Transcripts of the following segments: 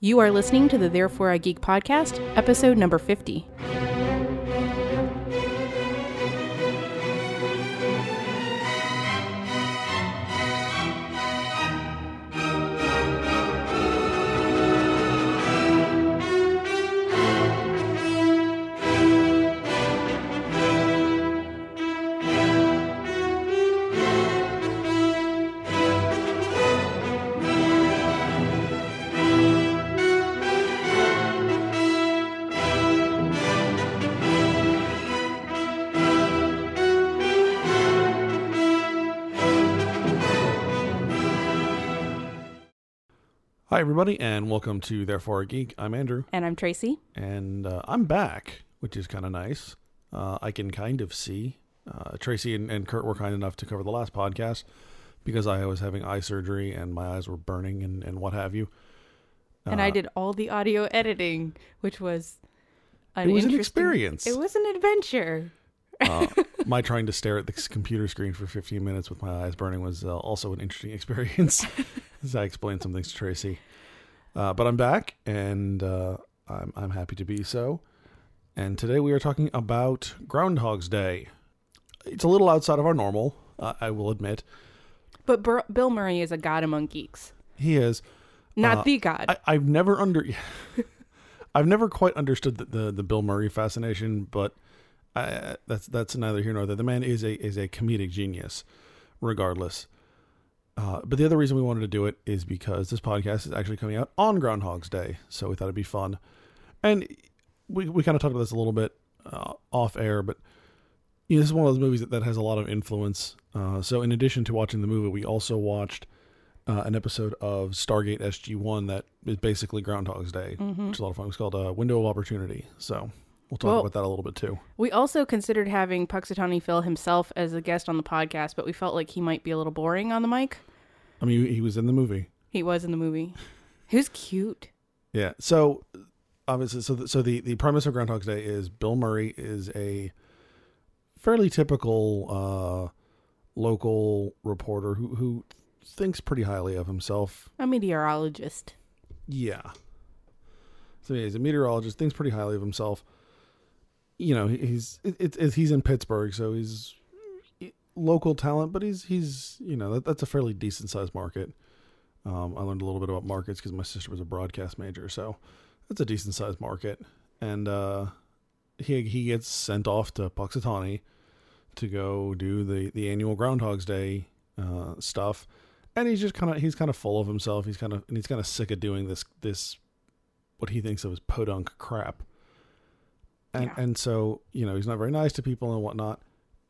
You are listening to the Therefore I Geek podcast, episode number 50. Hi, everybody, and welcome to Therefore I Geek. I'm Andrew, And I'm Tracy. and uh, I'm back, which is kind of nice. Uh, I can kind of see. Uh, Tracy and, and Kurt were kind enough to cover the last podcast because I was having eye surgery and my eyes were burning and, and what have you. and I Uh, did all the audio editing, which was an It was an experience. It was an adventure. Uh, my trying to stare at the computer screen for 15 minutes with my eyes burning was uh, also an interesting experience. as I explained some things to Tracy. Uh, but I'm back, and uh, I'm, I'm happy to be so. And today we are talking about Groundhog's Day. It's a little outside of our normal, uh, I will admit. But Bur- Bill Murray is a god among geeks, He is. not Uh, the god. I, I've never under, I've never quite understood the, the, the Bill Murray fascination, but I, that's that's neither here nor there. The man is a is a comedic genius, regardless. Uh, but the other reason we wanted to do it is because this podcast is actually coming out on Groundhog's Day, so we thought it'd be fun. And we we kind of talked about this a little bit uh, off air, but you know, this is one of those movies that, that has a lot of influence. Uh, so in addition to watching the movie, we also watched uh, an episode of Stargate SG One that is basically Groundhog's Day, which is a lot of fun. It's called uh, Window of Opportunity. So we'll talk Well- about that a little bit too. we also considered having Punxsutawney Phil himself as a guest on the podcast, but we felt like he might be a little boring on the mic. I mean, he was in the movie. He was in the movie. He was cute. Yeah. So obviously, so the, so the the premise of Groundhog's Day is Bill Murray is a fairly typical uh, local reporter who who thinks pretty highly of himself. A meteorologist. Yeah. So yeah, he's a meteorologist, thinks pretty highly of himself. You know, he's it, it, he's in Pittsburgh, so he's local talent, but he's he's you know that, that's a fairly decent sized market. Um, I learned a little bit about markets because my sister was a broadcast major, so that's a decent sized market. And uh, he he gets sent off to Punxsutawney to go do the the annual Groundhog's Day uh, stuff, and he's just kind of he's kind of full of himself. He's kind of and he's kind of sick of doing this this what he thinks of as podunk crap. And Yeah. and so you know he's not very nice to people and whatnot.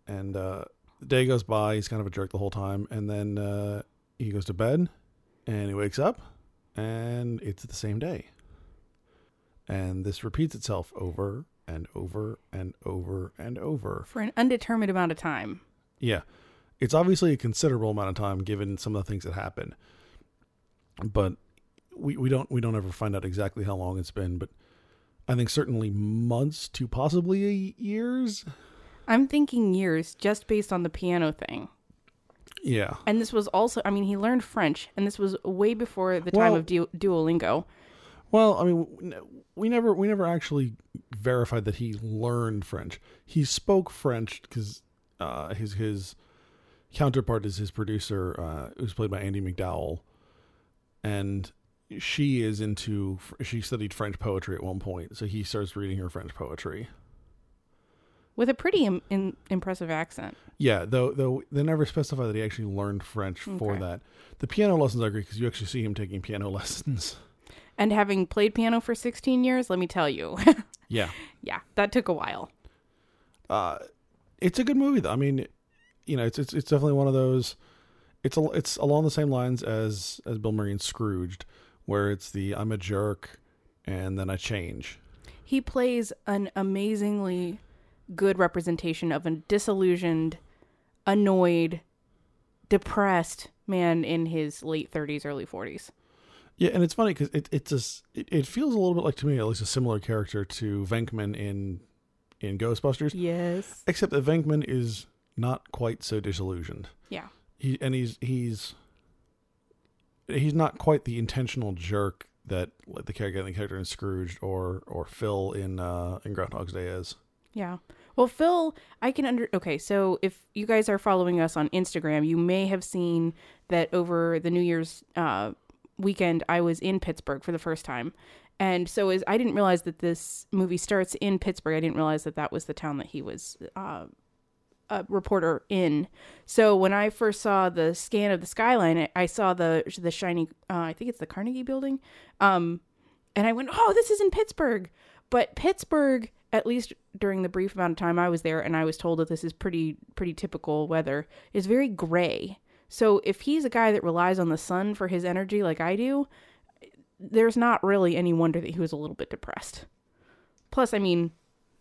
And uh, the day goes by. He's kind of a jerk the whole time. And then uh, he goes to bed, and he wakes up, and it's the same day. And this repeats itself over and over and over and over. For an undetermined amount of time. Yeah. It's obviously a considerable amount of time given some of the things that happen. But we, we don't we don't ever find out exactly how long it's been, but I think certainly months to possibly years. I'm thinking years just based on the piano thing. Yeah. And this was also, I mean, he learned French, and this was way before the time Well- of du- Duolingo. Well, I mean, we never we never actually verified that he learned French. He spoke French because uh, his his counterpart is his producer, uh, who's played by Andie MacDowell, and she is into she studied French poetry at one point, so he starts reading her French poetry. With a pretty Im- in- impressive accent. Yeah, though though they never specify that he actually learned French for that. The piano lessons are great because you actually see him taking piano lessons. And having played piano for 16 years, let me tell you, yeah. yeah, that took a while. uh, it's a good movie though. I mean, you know, it's it's it's definitely one of those. It's a, it's along the same lines as as Bill Murray in Scrooged, where it's the I'm a jerk, and then I change. He plays an amazingly good representation of a disillusioned, annoyed, depressed man in his late 30s, early 40s. Yeah, and it's funny because it it just it, it feels a little bit like to me at least a similar character to Venkman in in Ghostbusters, Yes. except that Venkman is not quite so disillusioned. Yeah. He and he's he's he's not quite the intentional jerk that the character the character in Scrooge or or Phil in uh in Groundhog's Day is. Yeah. Well, Phil, I can under. Okay, so if you guys are following us on Instagram, you may have seen that over the New Year's uh, weekend, I was in Pittsburgh for the first time. And so as I didn't realize that this movie starts in Pittsburgh. I didn't realize that that was the town that he was uh, a reporter in. So when I first saw the scan of the skyline, I, I saw the the shiny. Uh, I think it's the Carnegie Building, um, and I went, "Oh, this is in Pittsburgh." But Pittsburgh, at least during the brief amount of time I was there, and I was told that this is pretty pretty typical weather, is very gray. So if he's a guy that relies on the sun for his energy, like I do, there's not really any wonder that he was a little bit depressed. Plus, I mean,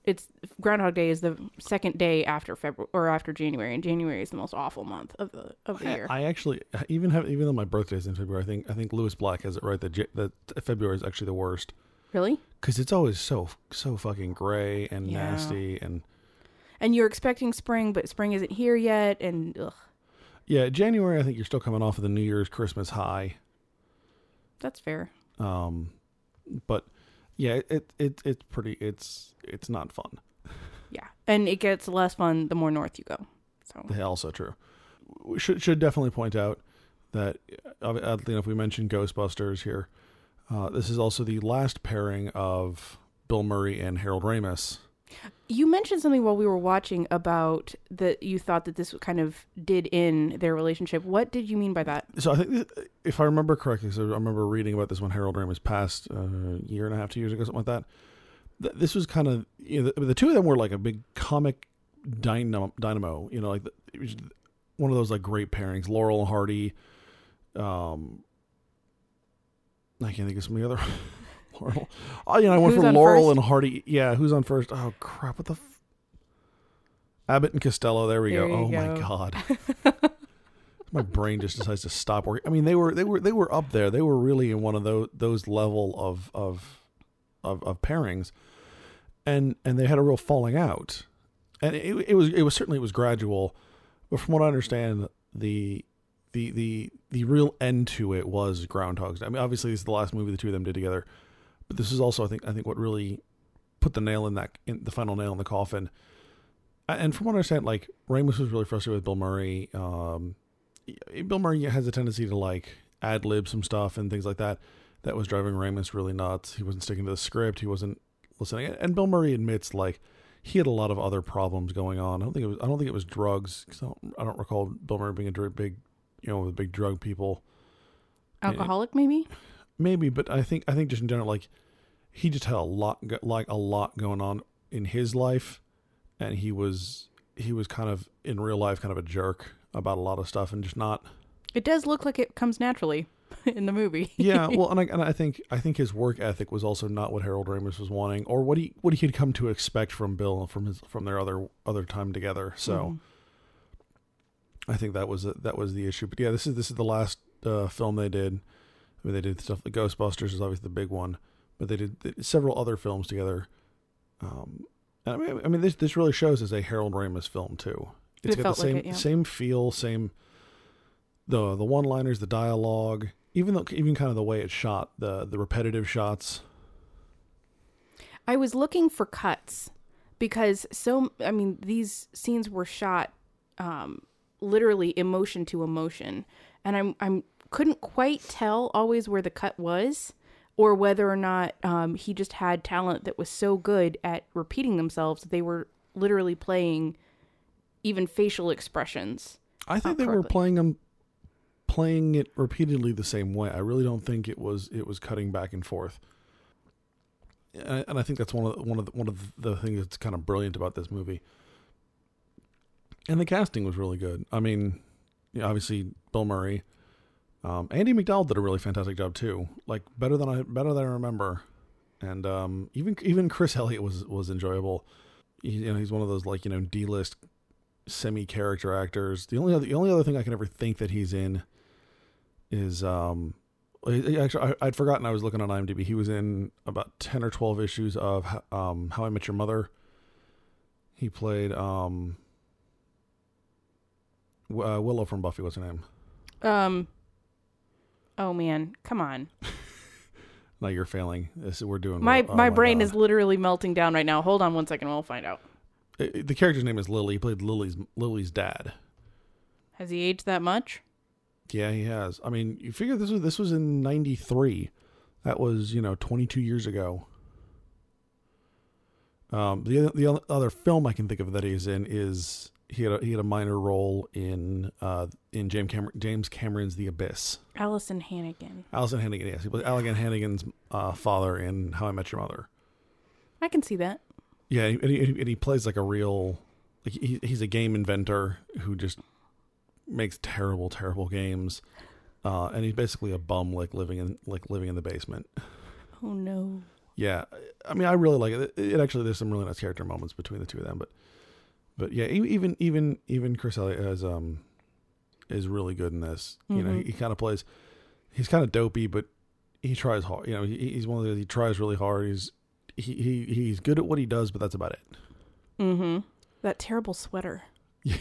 it's Groundhog Day is the second day after February or after January, and January is the most awful month of the of the I, year. I actually even have even though my birthday is in February, I think I think Lewis Black has it right that J- that February is actually the worst really? because it's always so so fucking gray and Yeah. nasty and And you're expecting spring, but spring isn't here yet, and ugh, yeah. January, I think you're still coming off of the New Year's Christmas high. that's fair. Um, but yeah, it it it's pretty it's it's not fun. Yeah, and it gets less fun the more north you go. So Also true. We should should definitely point out that uh, oddly enough, we mentioned Ghostbusters here. Uh, this is also the last pairing of Bill Murray and Harold Ramis. You mentioned something while we were watching about that you thought that this kind of did in their relationship. What did you mean by that? So I think if I remember correctly, so I remember reading about this when Harold Ramis passed uh, a year and a half, two years ago, something like that. Th- This was kind of you know the, the two of them were like a big comic dynamo, dynamo you know, like the, one of those like great pairings. Laurel and Hardy. Um, I can't think of some of the other. Laurel. Oh, you know, I went Who's for Laurel first? and Hardy. Yeah, who's on first? Oh crap! What the. F- Abbott and Costello. There we There go. Oh my god. my brain just decides to stop working. I mean, they were they were they were up there. They were really in one of those those level of of of, of pairings, and and they had a real falling out, and it, it was it was certainly it was gradual, but from what I understand, the the the the real end to it was Groundhog's Day. I mean, obviously this is the last movie the two of them did together, but this is also I think I think what really put the nail in that in the final nail in the coffin. And from what I understand, like Ramis was really frustrated with Bill Murray. Um, Bill Murray has a tendency to like ad lib some stuff and things like that. That was driving Ramis really nuts. He wasn't sticking to the script. He wasn't listening. And Bill Murray admits like he had a lot of other problems going on. I don't think it was. I don't think it was drugs. 'cause I, don't, I don't recall Bill Murray being a big, you know, with big drug people. Alcoholic, maybe? Maybe, but I think I think just in general, like he just had a lot, like a lot going on in his life, and he was he was kind of in real life kind of a jerk about a lot of stuff and just not It does look like it comes naturally in the movie. yeah well and I, and I think i think his work ethic was also not what harold ramis was wanting or what he what he had come to expect from bill from his from their other other time together so Mhm. i think that was that was the issue but yeah this is this is the last uh, film they did I mean, they did stuff the ghostbusters is obviously the big one but they did, they did several other films together. Um and I mean, I mean this this really shows as a harold ramis film too. It's It got the like same it, yeah. same feel same the the one liners the dialogue even though even kind of the way it's shot the the repetitive shots. I was looking for cuts because so I mean these scenes were shot um literally emotion to emotion. And I'm I'm couldn't quite tell always where the cut was or whether or not um he just had talent that was so good at repeating themselves that they were literally playing even facial expressions. i think they were playing them playing it repeatedly the same way. I really don't think it was it was cutting back and forth. And I, and I think that's one of the, one of the, one of the things that's kind of brilliant about this movie. And the casting was really good. I mean you know, obviously bill murray um, andie macdowell did a really fantastic job too like better than i better than i remember and um, even even chris elliott was was enjoyable he, you know he's one of those like you know d-list semi character actors. The only other, the only other thing I can ever think that he's in is um actually I, I'd forgotten I was looking on IMDb. He was in about ten or twelve issues of um How I Met Your Mother. He played um uh, Willow from Buffy. What's her name? Um Oh man, come on. No, you're failing. This we're doing. My oh my brain God. is literally melting down right now. Hold on one second, we'll find out. Uh, The character's name is Lily. He played Lily's Lily's dad. Has he aged that much? Yeah, he has. I mean, you figure this was this was in '93. That was you know 22 years ago. Um, the other, the other film I can think of that he's in is he had a, he had a minor role in uh, in James Cameron, James Cameron's The Abyss. Alyson Hannigan. Alyson Hannigan, yes, he was Alyson Hannigan's uh, father in How I Met Your Mother. I can see that. Yeah, and he, and he plays like a real, like he, he's a game inventor who just makes terrible, terrible games, uh, and he's basically a bum, like living in like living in the basement. Oh no. Yeah, I mean, I really like it. It actually there's some really nice character moments between the two of them, but but yeah, even even even Chris Elliott has um is really good in this. You know, he, Mhm. he kind of plays. He's kind of dopey, but he tries hard. You know, he, he's one of those. He tries really hard. He's he, he he's good at what he does, but that's about it. Mm-hmm. That terrible sweater.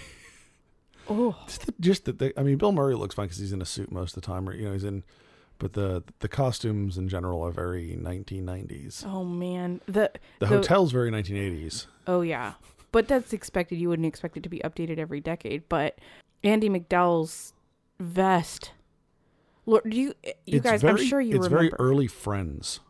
oh. Just the, just that they, I mean, Bill Murray looks fine because he's in a suit most of the time, or you know, he's in. But the the costumes in general are very 1990s. Oh man. The The the- hotel's very 1980s. Oh yeah, but that's expected. You wouldn't expect it to be updated every decade. But Andie MacDowell's vest. Lord, do you eh, you It's guys? very, I'm sure you remember. It's remember. very early Friends.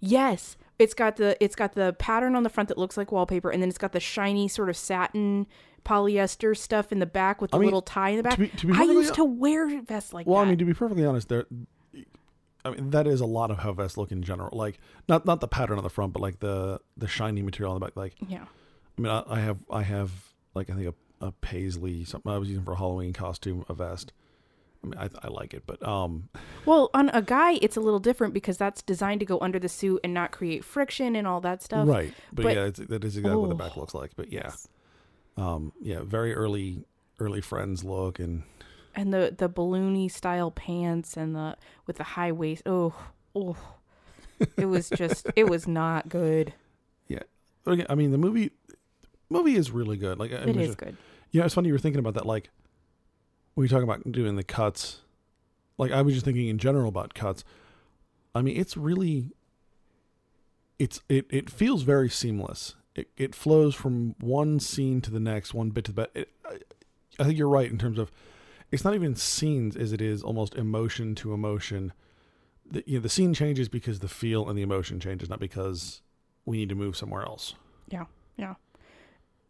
Yes, it's got the it's got the pattern on the front that looks like wallpaper, and then it's got the shiny sort of satin polyester stuff in the back with the I mean, little tie in the back. be- to be I used to wear vests like that. Well, that. I mean, to be perfectly honest, there. I mean, that is a lot of how vests look in general. Like, not not the pattern on the front, but like the the shiny material on the back. Like, yeah. I mean, I, I have I have like I think a, a paisley something I was using for a Halloween costume, a vest. I mean, I I like it, but um, Well, on a guy, it's a little different because that's designed to go under the suit and not create friction and all that stuff. right. But, but- yeah, it's, that is exactly what the Oh. back looks like. But yeah, um, yeah, very early early Friends look, and and the the balloony style pants and the with the high waist. Oh, oh, it was just it was not good. Yeah. But again, I mean, the movie movie is really good. Like, It is good. You know, it's funny you were thinking about that. Like, when you talk about doing the cuts, like I was just thinking in general about cuts. I mean, it's really, it's it it feels very seamless. It it flows from one scene to the next, one bit to the. It, I, I think you're right in terms of, it's not even scenes as it is almost emotion to emotion. The, you know, the scene changes because the feel and the emotion changes, not because we need to move somewhere else.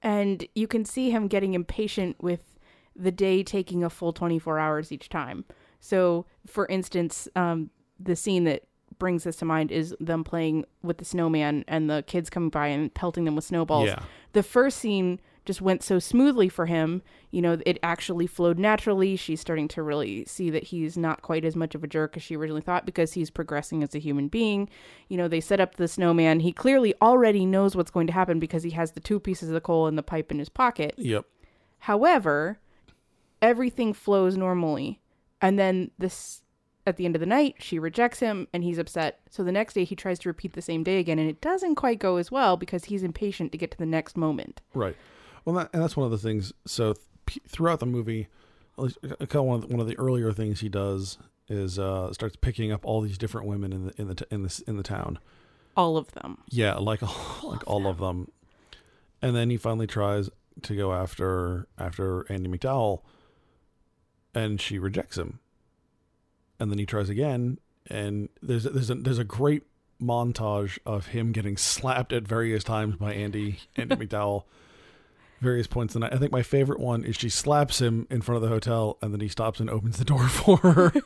And you can see him getting impatient with the day taking a full 24 hours each time. So, for instance, um, the scene that brings this to mind is them playing with the snowman and the kids coming by and pelting them with snowballs. Yeah. the first scene just went so smoothly for him. You know, it actually flowed naturally. She's starting to really see that he's not quite as much of a jerk as she originally thought because he's progressing as a human being. You know, they set up the snowman. He clearly already knows what's going to happen because he has the two pieces of the coal and the pipe in his pocket. Yep. However, everything flows normally. And then this at the end of the night, she rejects him and he's upset. So the next day he tries to repeat the same day again and it doesn't quite go as well because he's impatient to get to the next moment. Right. Well, that, and that's one of the things. So th- throughout the movie, at least, kind of one of the, one of the earlier things he does is uh, starts picking up all these different women in the in the t- in the in the town. All of them. Yeah, like like all of them. And then he finally tries to go after after Andie MacDowell, and she rejects him. And then he tries again, and there's there's a, there's a great montage of him getting slapped at various times by Andie Andie MacDowell, various points night. I think my favorite one is she slaps him in front of the hotel, and then he stops and opens the door for her.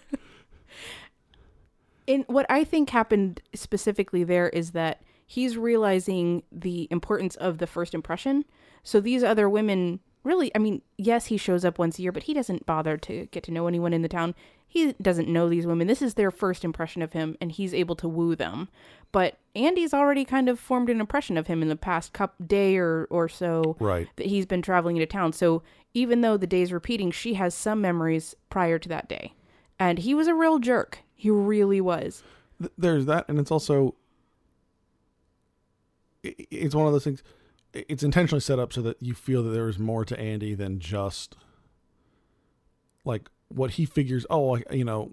in what I think happened specifically there is that he's realizing the importance of the first impression. So these other women really, I mean, yes, he shows up once a year, but he doesn't bother to get to know anyone in the town. He doesn't know these women. This is their first impression of him, and he's able to woo them. But Andy's already kind of formed an impression of him in the past cup day or or so right. that he's been traveling into town. So even though the day's repeating, she has some memories prior to that day. And he was a real jerk. He really was. Th- there's that and it's also it's one of those things it's intentionally set up so that you feel that there is more to Andy than just like what he figures oh you know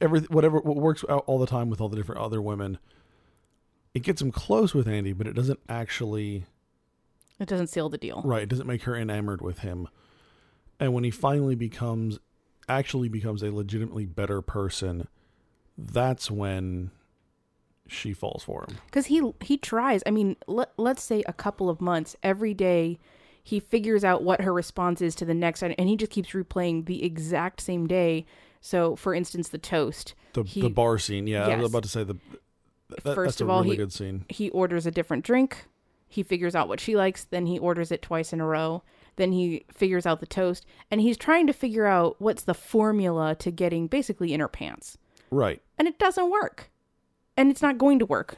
every whatever what works out all the time with all the different other women. It gets him close with Andy, but it doesn't actually It doesn't seal the deal. right. It doesn't make her enamored with him. And when he finally becomes actually becomes a legitimately better person, that's when she falls for him. because he he tries i mean let, let's say a couple of months every day he figures out what her response is to the next and he just keeps replaying the exact same day so for instance the toast The He- the bar scene, yeah. I was about to say the that, First of all, really he- good scene. he orders a different drink he figures out what she likes then he orders it twice in a row then he figures out the toast and he's trying to figure out what's the formula to getting basically in her pants Right. and it doesn't work and it's not going to work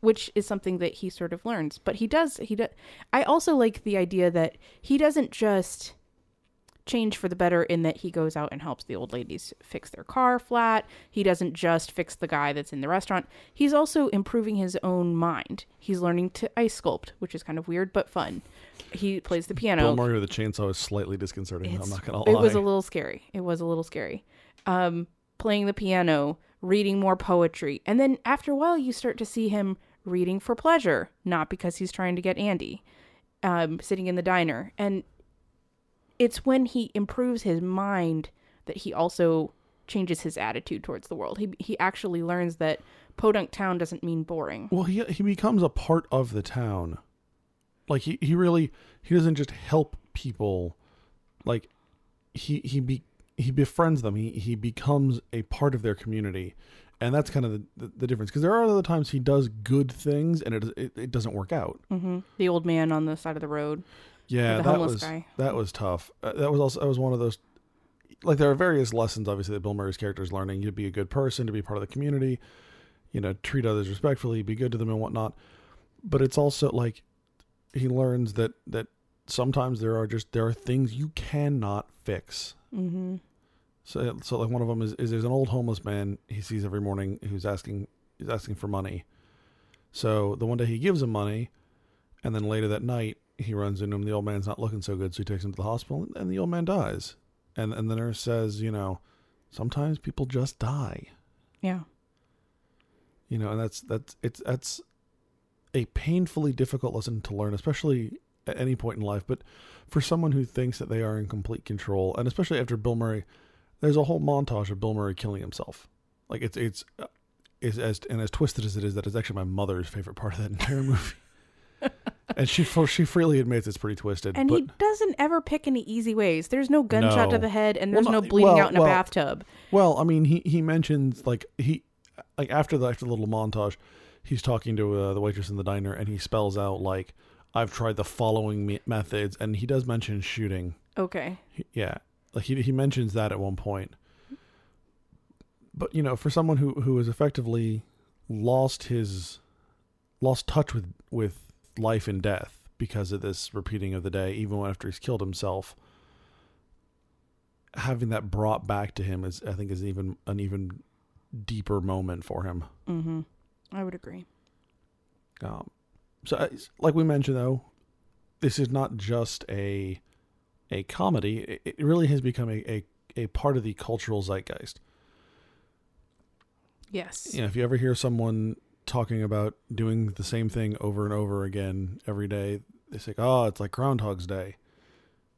which is something that he sort of learns but he does he does i also like the idea that he doesn't just change for the better in that he goes out and helps the old ladies fix their car flat he doesn't just fix the guy that's in the restaurant he's also improving his own mind he's learning to ice sculpt which is kind of weird but fun he plays the piano Bill Murray with a chainsaw is slightly disconcerting. I'm not gonna lie. It was a little scary. It was a little scary. Um, playing the piano, reading more poetry, and then after a while, you start to see him reading for pleasure, not because he's trying to get Andy. Um, sitting in the diner, and it's when he improves his mind that he also changes his attitude towards the world. He he actually learns that Podunk Town doesn't mean boring. Well, he he becomes a part of the town. Like he, he really he doesn't just help people. Like he he be he befriends them. He he becomes a part of their community, and that's kind of the, the, the difference. Because there are other times he does good things and it it, it doesn't work out. hmm The old man on the side of the road. Yeah, the that homeless was guy. that was tough. Uh, that was also that was one of those. Like there are various lessons, obviously, that Bill Murray's character is learning. To be a good person, to be part of the community, you know, treat others respectfully, be good to them and whatnot. But it's also like he learns that that sometimes there are just there are things you cannot fix. hmm So so like one of them is, is there's an old homeless man he sees every morning who's asking he's asking for money. So the one day he gives him money, and then later that night he runs into him. The old man's not looking so good, so he takes him to the hospital, and the old man dies. And and the nurse says, you know, sometimes people just die. Yeah. You know, and that's that's it's that's a painfully difficult lesson to learn, especially at any point in life. But for someone who thinks that they are in complete control, and especially after Bill Murray, there's a whole montage of Bill Murray killing himself. Like it's it's is as and as twisted as it is, that is actually my mother's favorite part of that entire movie. and she she freely admits it's pretty twisted. And he doesn't ever pick any easy ways. There's no gunshot No. to the head, and Well, there's no bleeding well, out in a bathtub. Well, I mean, he he mentions like he like after the after the little montage, he's talking to uh, the waitress in the diner, and he spells out like I've tried the following me- methods, and he does mention shooting. Okay. He- yeah, like he he mentions that at one point. But you know, for someone who who has effectively lost his lost touch with with life and death because of this repeating of the day, even after he's killed himself, having that brought back to him is, I think, is even an even deeper moment for him. Mm-hmm. I would agree. Um, so, like we mentioned, though, this is not just a a comedy. It, really has become a, a a part of the cultural zeitgeist. Yes. You know, if you ever hear someone talking about doing the same thing over and over again every day, they say, "Oh, it's like Groundhog's Day."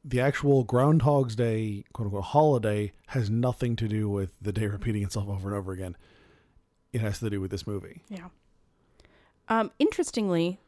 The actual Groundhog's Day, quote unquote, holiday has nothing to do with the day repeating itself over and over again. It has to do with this movie. Yeah. Um, interestingly,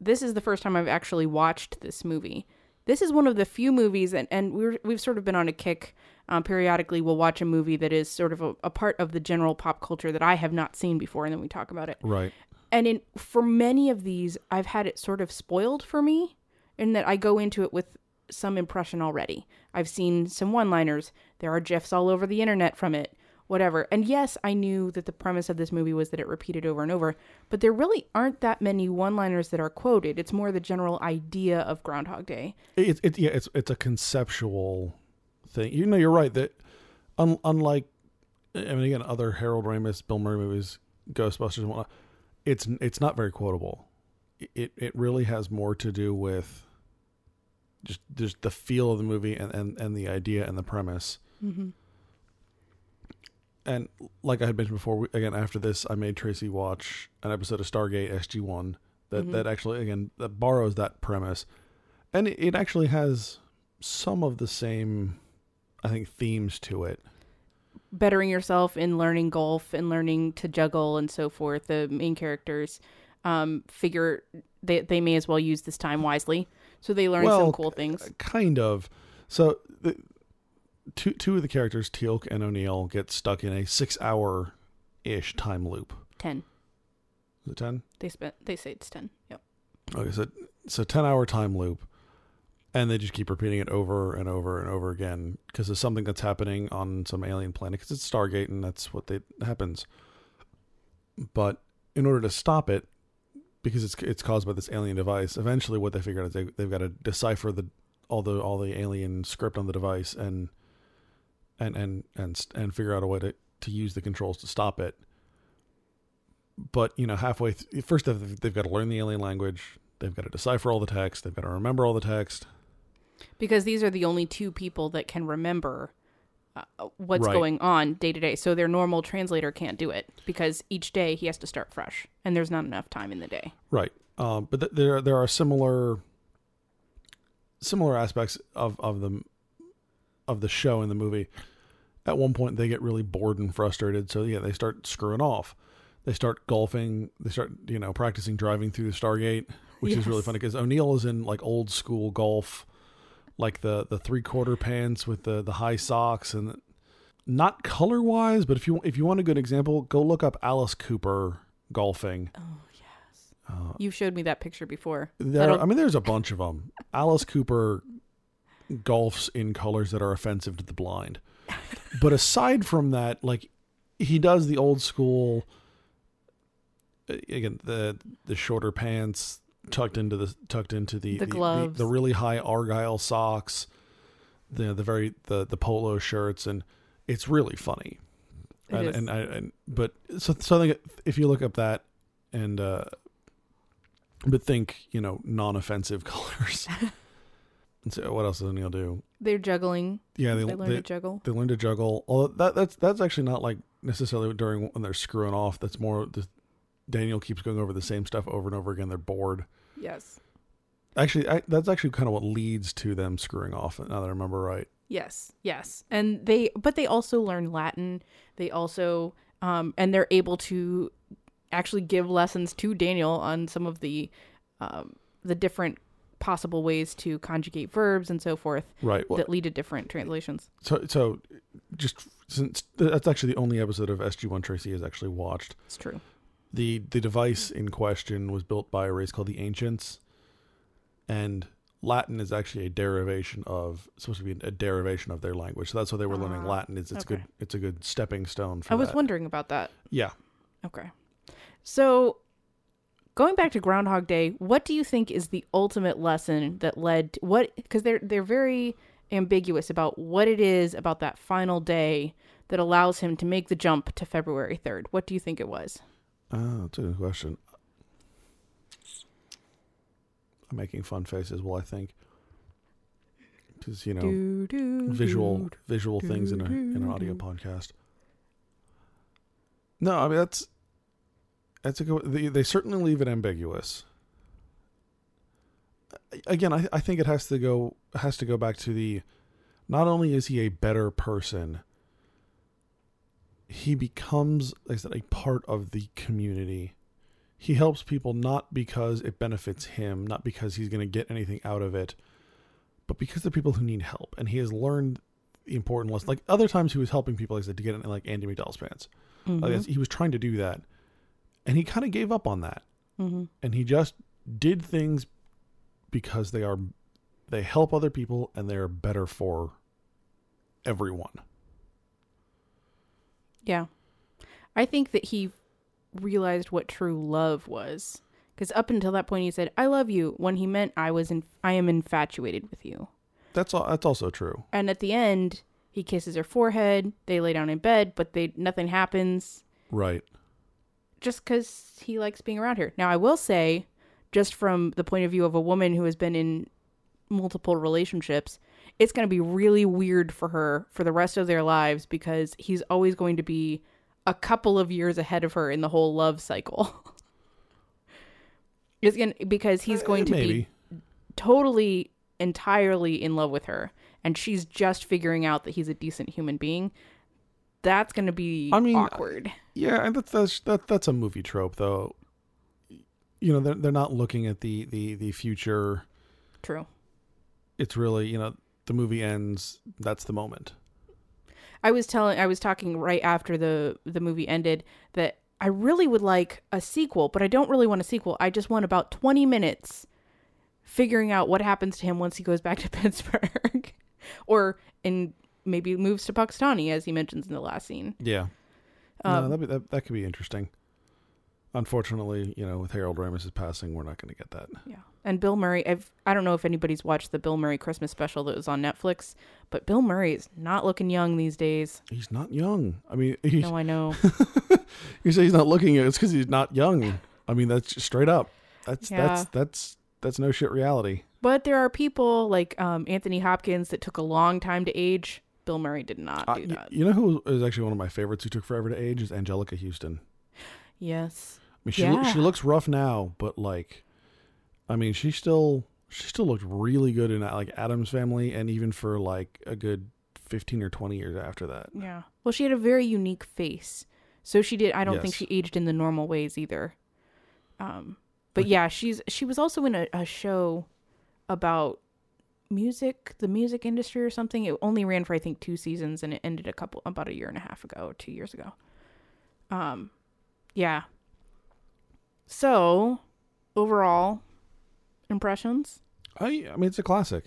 this is the first time I've actually watched this movie. This is one of the few movies, and, and we're, we've sort of been on a kick. Um, periodically, we'll watch a movie that is sort of a, a part of the general pop culture that I have not seen before, and then we talk about it. Right. And in for many of these, I've had it sort of spoiled for me, in that I go into it with some impression already. I've seen some one-liners. There are gifs all over the internet from it. Whatever. And yes, I knew that the premise of this movie was that it repeated over and over, but there really aren't that many one-liners that are quoted. It's more the general idea of Groundhog Day. It's it, yeah, it's it's a conceptual thing. You know, you're right that un, unlike I mean again other Harold Ramis, Bill Murray movies, Ghostbusters and whatnot, it's it's not very quotable. It it really has more to do with just just the feel of the movie and and, and the idea and the premise. Mm-hmm. And like I had mentioned before, we, again after this, I made Tracy watch an episode of Stargate SG One that Mhm. that actually again that borrows that premise, and it, it actually has some of the same, I think, themes to it. bettering yourself in learning golf and learning to juggle and so forth. The main characters um, figure they they may as well use this time wisely, so they learn Well, some cool things. Kind of. So the, two two of the characters, Teal'c and O'Neill, get stuck in a six hour ish time loop. Ten. Is it ten? They spent. They say it's ten. Yep. Okay, so so ten hour time loop, and they just keep repeating it over and over and over again because of something that's happening on some alien planet. Because it's Stargate, and that's what they happens. But in order to stop it, because it's it's caused by this alien device, eventually what they figure out is they they've got to decipher the all the all the alien script on the device and and and and and figure out a way to to use the controls to stop it. But you know, halfway th- first they've, they've got to learn the alien language. They've got to decipher all the text. They've got to remember all the text. Because these are the only two people that can remember uh, what's Right. going on day to day. So their normal translator can't do it because each day he has to start fresh, and there's not enough time in the day. Right. Um, but th- there there are similar similar aspects of of the of the show in the movie. At one point, they get really bored and frustrated, so yeah, they start screwing off. They start golfing. They start you know practicing driving through the Stargate, which is really funny because O'Neill is in like old school golf, like the the three quarter pants with the the high socks and not color wise, but if you if you want a good example, go look up Alice Cooper golfing. Oh yes. Uh, You showed me that picture before. There, don't- I mean, there's a bunch of them. Alice Cooper golfs in colors that are offensive to the blind. But aside from that, like he does the old school. uh, Again, the the shorter pants tucked into the tucked into the The the, gloves. the, really high argyle socks, the the very the the polo shirts, and it's really funny. It and, is. and I and but so so I think if you look up that and uh but think you know non-offensive colors. And so what else does O'Neill do? They're juggling. Yeah, they They they, learn to juggle. they learn to juggle. Although that that's that's actually not like necessarily during when they're screwing off. That's more the Daniel keeps going over the same stuff over and over again. They're bored. Yes. Actually, I, that's actually kind of what leads to them screwing off. Now that I remember right. Yes, yes. And they but they also learn Latin. They also um and they're able to actually give lessons to Daniel on some of the um the different possible ways to conjugate verbs and so forth Right. Well, that lead to different translations. so so just since that's actually the only episode of SG One Tracy has actually watched. It's true. the the device in question was built by a race called the ancients and latin is actually a derivation of supposed to be a derivation of their language so that's why they were learning Ah, latin is it's okay. good it's a good stepping stone for I was that. wondering about that. yeah Okay. So going back to Groundhog Day, what do you think is the ultimate lesson that led to what because they're they're very ambiguous about what it is about that final day that allows him to make the jump to February 3rd. What do you think it was? oh that's a good question i'm making fun faces well i think because you know Do, do, visual do, visual things in a in an audio podcast. No, I mean that's that's a good. They, they certainly leave it ambiguous. Again, I I think it has to go has to go back to the. Not only is he a better person, he becomes, like I said, a part of the community. He helps people not because it benefits him, not because he's going to get anything out of it, but because they're people who need help. And he has learned the important lesson. Like other times, he was helping people, like I said, to get in like Andie MacDowell's pants. Mhm. Like, he was trying to do that, and he kind of gave up on that. Mhm. And he just did things because they are they help other people and they are better for everyone. Yeah. I think that he realized what true love was cuz up until that point he said I love you when he meant I was in I am infatuated with you. That's all. That's also true. And at the end, he kisses her forehead. They lay down in bed, but they nothing happens Right. Just because he likes being around her. Now, I will say, just from the point of view of a woman who has been in multiple relationships, it's going to be really weird for her for the rest of their lives because he's always going to be a couple of years ahead of her in the whole love cycle. it's going to because he's going to Uh, Maybe. be totally entirely in love with her and she's just figuring out that he's a decent human being. That's going to be I mean, awkward. Yeah, and that's that's that, that's a movie trope though. You know, they're they're not looking at the the the future. True. It's really you know the movie ends. That's the moment. I was telling I was talking right after the the movie ended that I really would like a sequel, but I don't really want a sequel. I just want about 20 minutes figuring out what happens to him once he goes back to Pittsburgh or in maybe moves to Punxsutawney as he mentions in the last scene. Yeah. Um, no, that'd be, that that could be interesting. Unfortunately, you know, with Harold Ramis' passing, we're not going to get that. Yeah. And Bill Murray, I've I don't know if anybody's watched the Bill Murray Christmas special that was on Netflix, but Bill Murray is not looking young these days. He's not young. I mean, he's, No, I know. you say he's not looking. It's because he's not young. I mean, that's straight up. That's Yeah. that's that's that's no shit reality. But there are people like um, Anthony Hopkins that took a long time to age. Bill Murray did not Uh, do y- that. you know who is actually one of my favorites who took forever to age is Anjelica Huston. Yes. I mean, she Yeah. she looks rough now, but like, I mean, she still she still looked really good in like Addams Family, and even for like a good fifteen or twenty years after that. Yeah. Well, she had a very unique face. So she did I don't think she aged in the normal ways either. Um but yeah, she's she was also in a, a show about music, the music industry or something. It only ran for I think 2 seasons and it ended a couple about a year and a half ago 2 years ago. Um yeah. So, overall impressions? I I mean, it's a classic.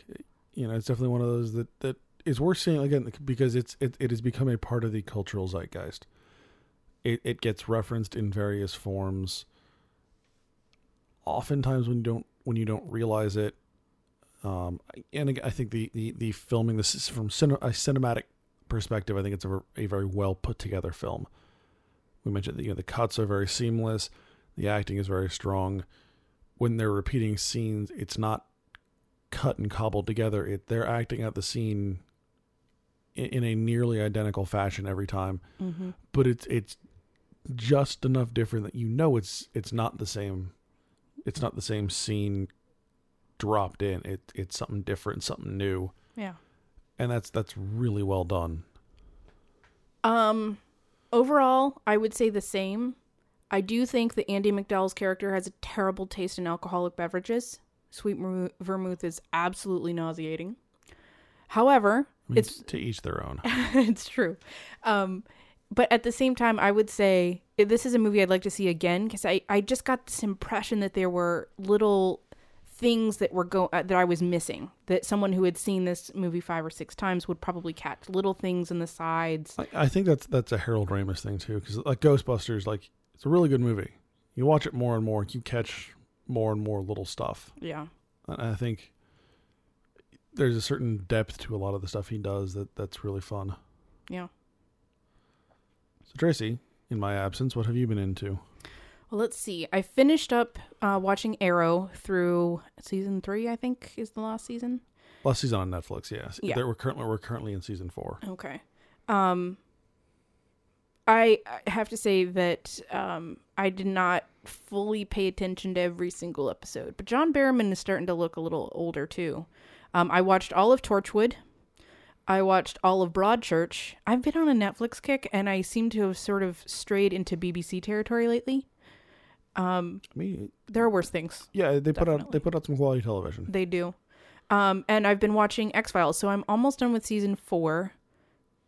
You know, it's definitely one of those that that is worth seeing again because it's it, it has become a part of the cultural zeitgeist. It it gets referenced in various forms. Oftentimes, when you don't when you don't realize it, um, and I think the the the filming this is from cine, a cinematic perspective. I think it's a, a very well put together film. We mentioned that you know the cuts are very seamless, the acting is very strong. When they're repeating scenes, it's not cut and cobbled together. It they're acting out the scene in, in a nearly identical fashion every time, Mm-hmm. but it's it's just enough different that you know it's it's not the same. It's not the same scene dropped in. It it's something different, something new, Yeah. and that's that's really well done. Um, overall, I would say the same. I do think that Andie MacDowell's character has a terrible taste in alcoholic beverages. Sweet ver- vermouth is absolutely nauseating. However, I mean, it's to each their own. it's true. Um, but at the same time, I would say this is a movie I'd like to see again because I, I just got this impression that there were little things that were go uh, that I was missing. That someone who had seen this movie five or six times would probably catch little things in the sides. I, I think that's that's a Harold Ramis thing too, because like Ghostbusters, like it's a really good movie. You watch it more and more, you catch more and more little stuff. Yeah. And I think there's a certain depth to a lot of the stuff he does that that's really fun. Yeah. So Tracy, in my absence, what have you been into? Well, let's see. I finished up uh, watching Arrow through season three. I think is the last season. Last season on Netflix, yes. Yeah. There we're currently we're currently in season four. Okay. Um I I have to say that um I did not fully pay attention to every single episode, but John Barrowman is starting to look a little older too. Um I watched all of Torchwood. I watched all of Broadchurch. I've been on a Netflix kick and I seem to have sort of strayed into BBC territory lately. Um I mean, there are worse things. yeah, they put out Definitely. they put out some quality television. They do. Um, and I've been watching X Files, so I'm almost done with season four.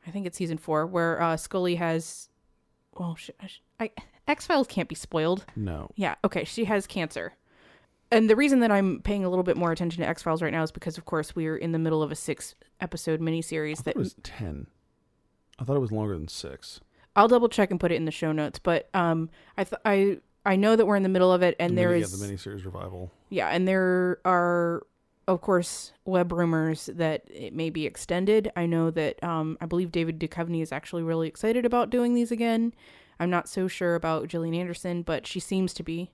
I think it's season four where uh, Scully has. Well, sh- sh- I, X Files can't be spoiled. No, Yeah, okay, she has cancer. And the reason that I'm paying a little bit more attention to X Files right now is because, of course, we're in the middle of a six episode miniseries that it was ten. I thought it was longer than six. I'll double check and put it in the show notes. But um, I th- I I know that we're in the middle of it, and there's the there mini, is the miniseries revival. Yeah, and there are, of course, web rumors that it may be extended. I know that um, I believe David Duchovny is actually really excited about doing these again. I'm not so sure about Gillian Anderson, but she seems to be.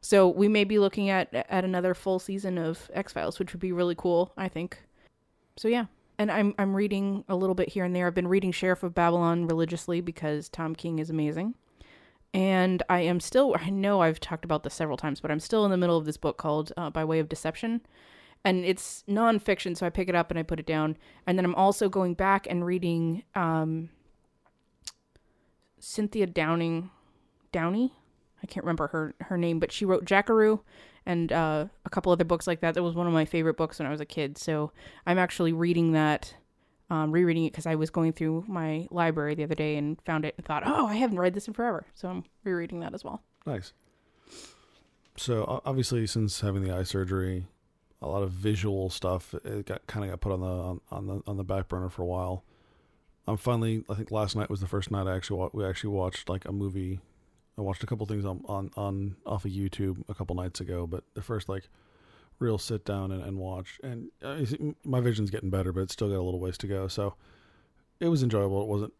So we may be looking at at another full season of X Files, which would be really cool. I think. so yeah, and I'm I'm reading a little bit here and there. I've been reading Sheriff of Babylon religiously because Tom King is amazing. And I am still I know I've talked about this several times, but I'm still in the middle of this book called uh, By Way of Deception. And it's nonfiction, so I pick it up and I put it down. And then I'm also going back and reading um, Cynthia Downing Downey. I can't remember her her name, but she wrote Jackaroo and uh, a couple other books like that. That was one of my favorite books when I was a kid. So I'm actually reading that, um, rereading it because I was going through my library the other day and found it and thought, oh, I haven't read this in forever. So I'm rereading that as well. Nice. So obviously, since having the eye surgery, a lot of visual stuff it got kind of got put on the on, on the on the back burner for a while. I'm finally. I think last night was the first night I actually we actually watched like a movie. I watched a couple things on on, on off of YouTube a couple nights ago, but the first like real sit down and, and watch, and uh, see, my vision's getting better, but it's still got a little ways to go. So it was enjoyable. It wasn't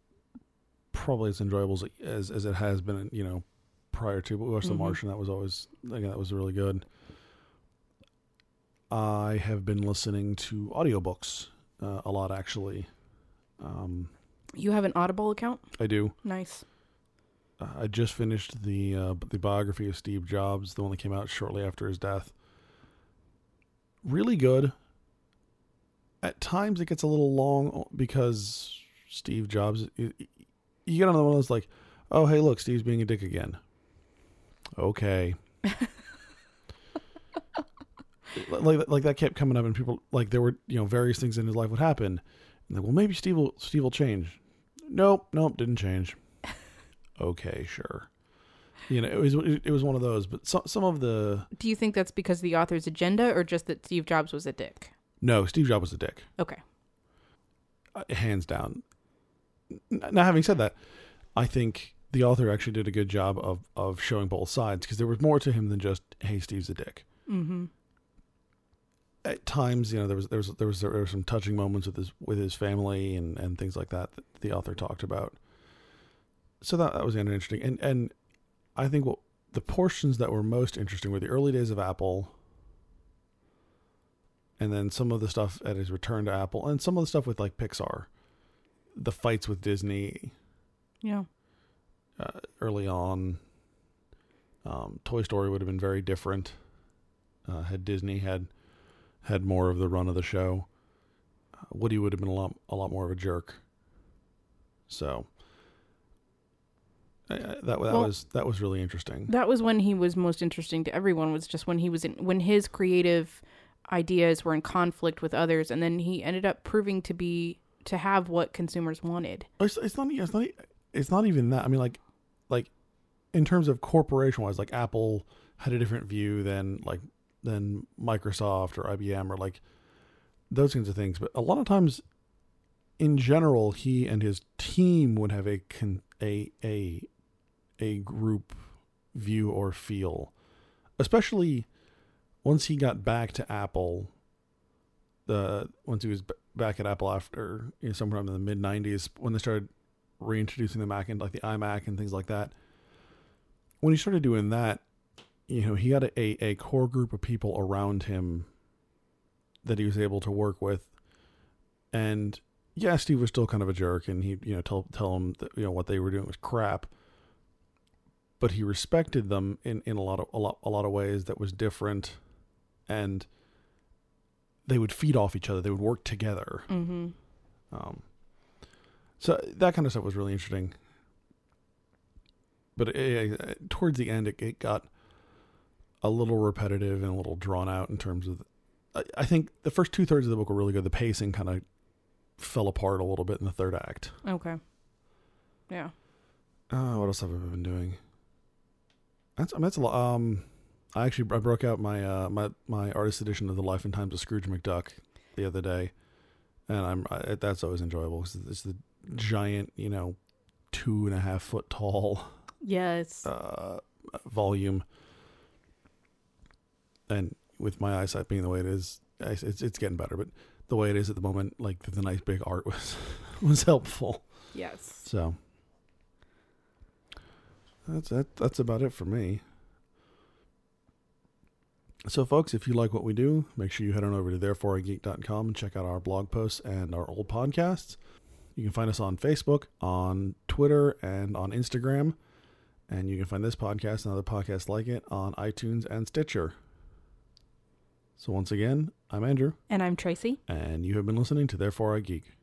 probably as enjoyable as as, as it has been, you know, prior to. But we watched Mhm. The Martian. That was always again that was really good. I have been listening to audiobooks uh, a lot actually. Um, You have an Audible account? I do. Nice. Uh, I just finished the uh, the biography of Steve Jobs, the one that came out shortly after his death. Really good. At times it gets a little long because Steve Jobs. You get on the one that's like, oh hey look, Steve's being a dick again. Okay. like like that kept coming up, and people like there were you know various things in his life would happen, and like well maybe Steve will Steve will change. Nope, nope, didn't change okay, sure. You know, it was it was one of those, but some some of the Do you think that's because of the author's agenda or just that Steve Jobs was a dick? no, Steve Jobs was a dick, Okay. uh, hands down. Now, having said that, I think the author actually did a good job of of showing both sides because there was more to him than just hey, Steve's a dick. Mm-hmm. At times, you know, there was there was there was there were some touching moments with his with his family and and things like that that the author talked about. So that that was kind interesting, and and I think what the portions that were most interesting were the early days of Apple, and then some of the stuff at his return to Apple, and some of the stuff with like Pixar, the fights with Disney Yeah. uh, early on. Um, Toy Story would have been very different uh, had Disney had had more of the run of the show. Uh, Woody would have been a lot a lot more of a jerk. So I- I- that that Well- was that was really interesting. That was when he was most interesting to everyone. Was just when he was in when his creative ideas were in conflict with others, and then he ended up proving to be to have what consumers wanted. It's, it's not it's not it's not even that. I mean, like like in terms of corporation wise, like Apple had a different view than like than Microsoft or IBM or like those kinds of things. But a lot of times, in general, he and his team would have a con, a a a group view or feel, especially once he got back to Apple. The once he was b- back at Apple after you know, sometime in the mid '90s when they started reintroducing the Mac and like the iMac and things like that. When he started doing that, you know, he had a, a, a core group of people around him that he was able to work with. And yeah, Steve was still kind of a jerk and he, you know, tell tell him that, you know, what they were doing was crap. But he respected them in, in a lot of a lot a lot of ways that was different and they would feed off each other. They would work together. Mm-hmm. Um, so that kind of stuff was really interesting. But it, it- towards the end, it, it got a little repetitive and a little drawn out in terms of. I, I think the first two thirds of the book were really good. The pacing kind of fell apart a little bit in the third act. Okay. Yeah. Uh, what else have I been doing? That's I mean, that's a lot. Um, I actually I broke out my uh my my artist edition of the Life and Times of Scrooge McDuck the other day, and I'm I, that's always enjoyable because it's the giant, you know, two and a half foot tall Yes. uh volume, and with my eyesight being the way it is, it's it's getting better. But the way it is at the moment, like the nice big art was was helpful. yes. So that's that. That's about it for me. So, folks, if you like what we do, make sure you head on over to thereforeigeek.com and check out our blog posts and our old podcasts. You can find us on Facebook, on Twitter, and on Instagram. And you can find this podcast and other podcasts like it on iTunes and Stitcher. So, once again, I'm Andrew, And I'm Tracy. and you have been listening to Therefore I Geek.